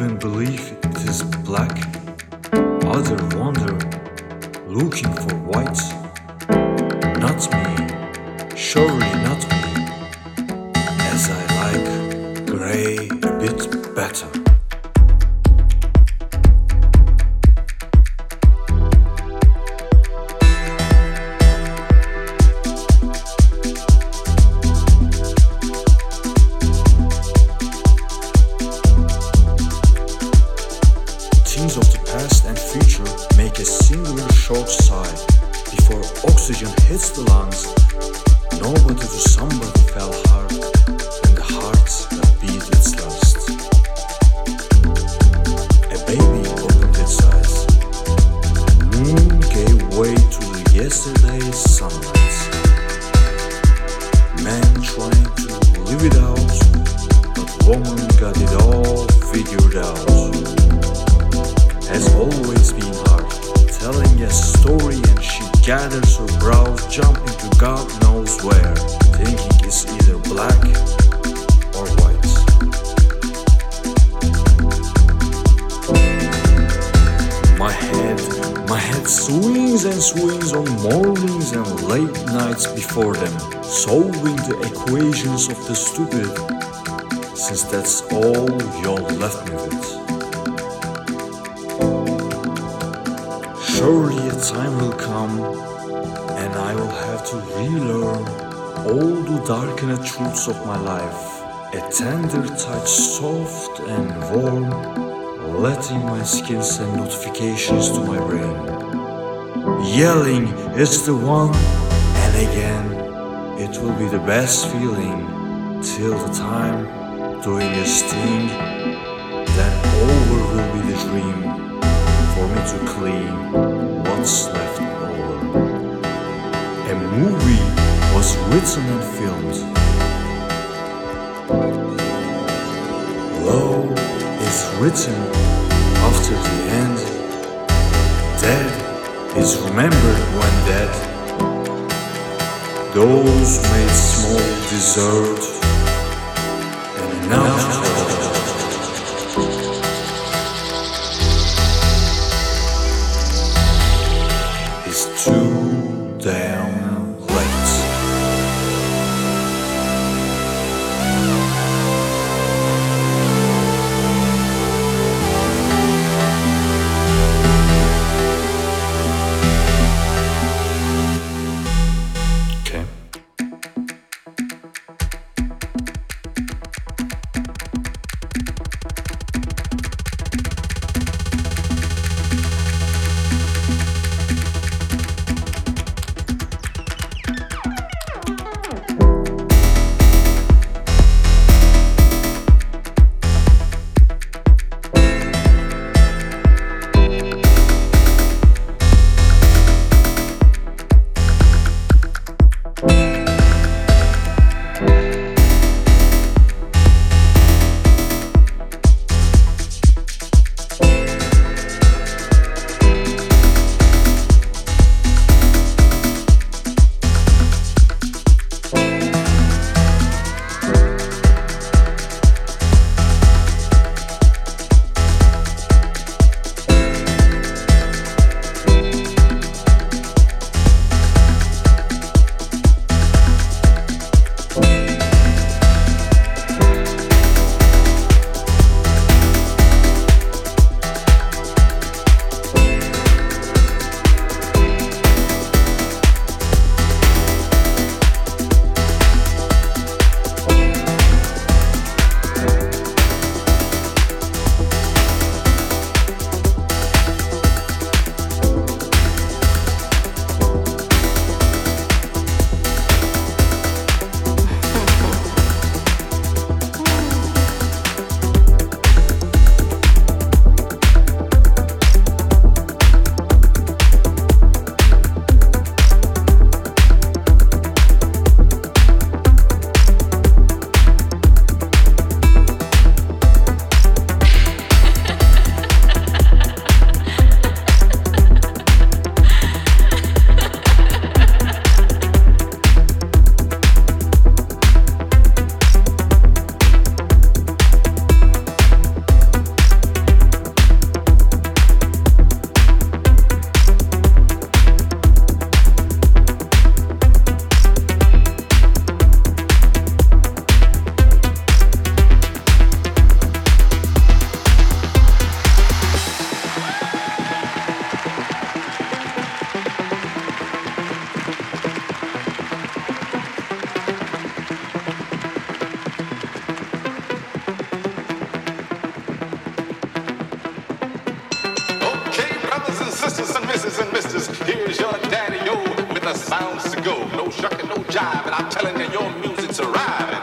even believe it is black. Other wander, looking for white. Not me, surely not me. of my life, a tender touch, soft and warm, letting my skin send notifications to my brain. Yelling, it's the one, and again, it will be the best feeling till the time doing a sting. Then over will be the dream for me to clean what's left over. A movie was written and filmed written after the end. Dead is remembered when dead. Those made small desert and now outlaw. no jive, and I'm telling you your music's arriving.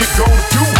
you gonna do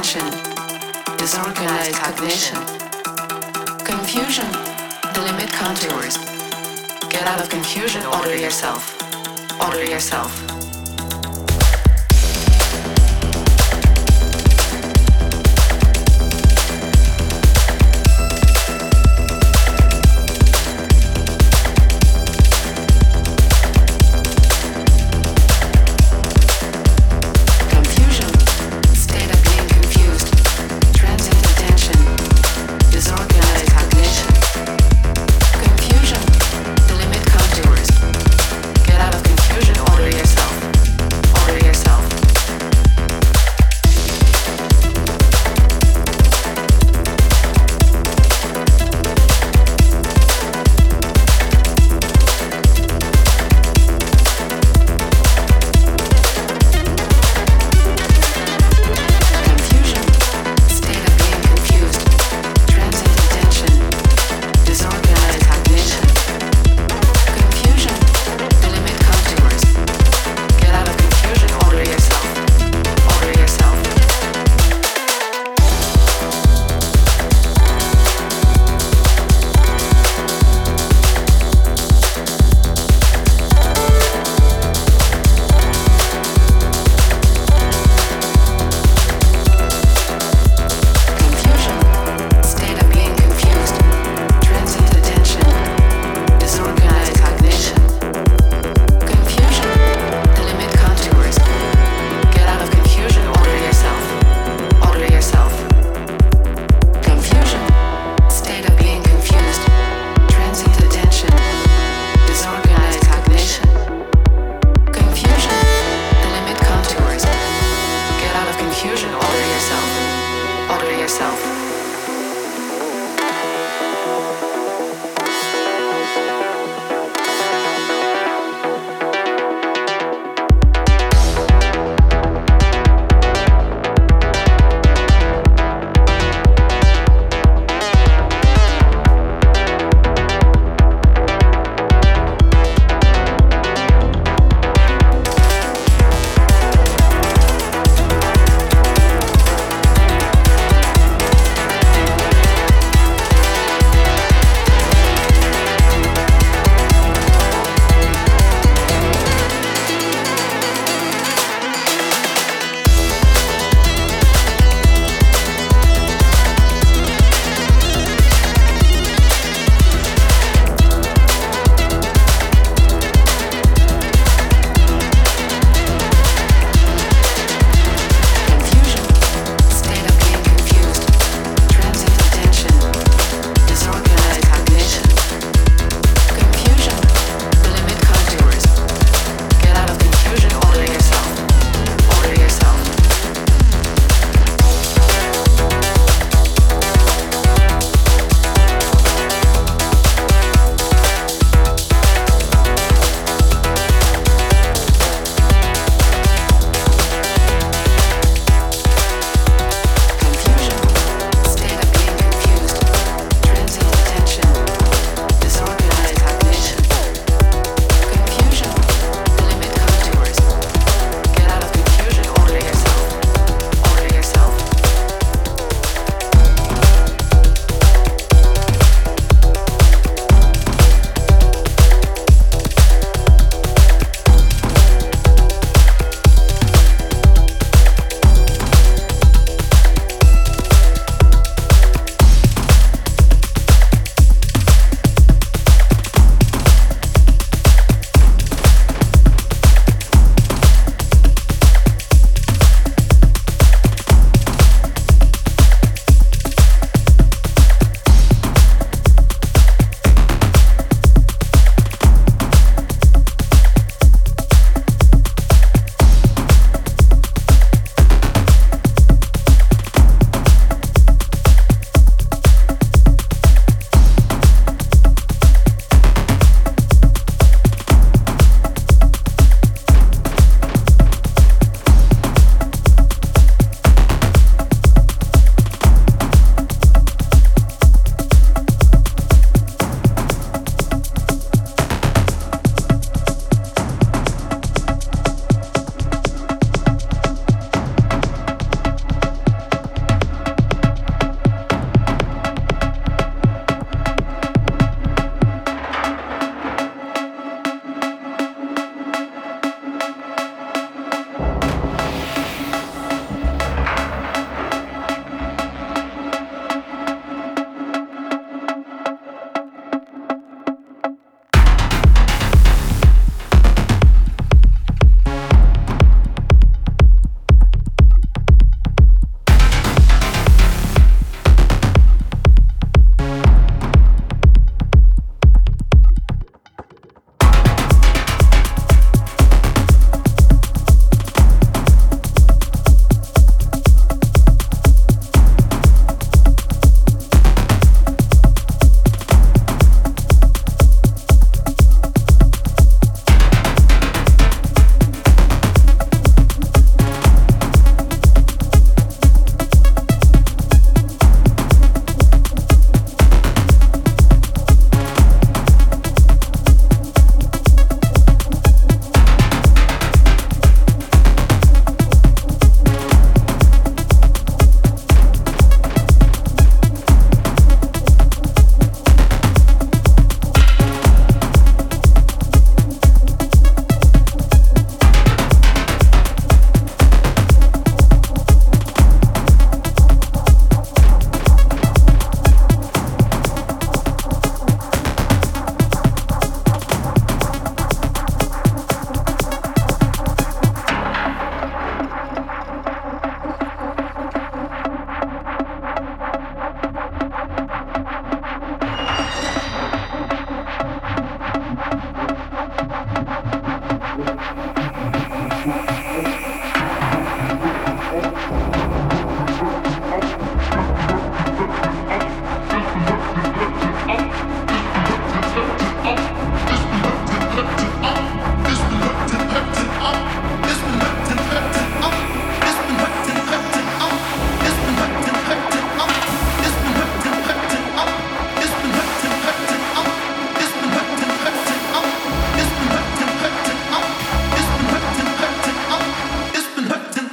attention, disorganized cognition, confusion, delimit contours. Get out of confusion, order yourself. Order yourself.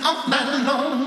all night long.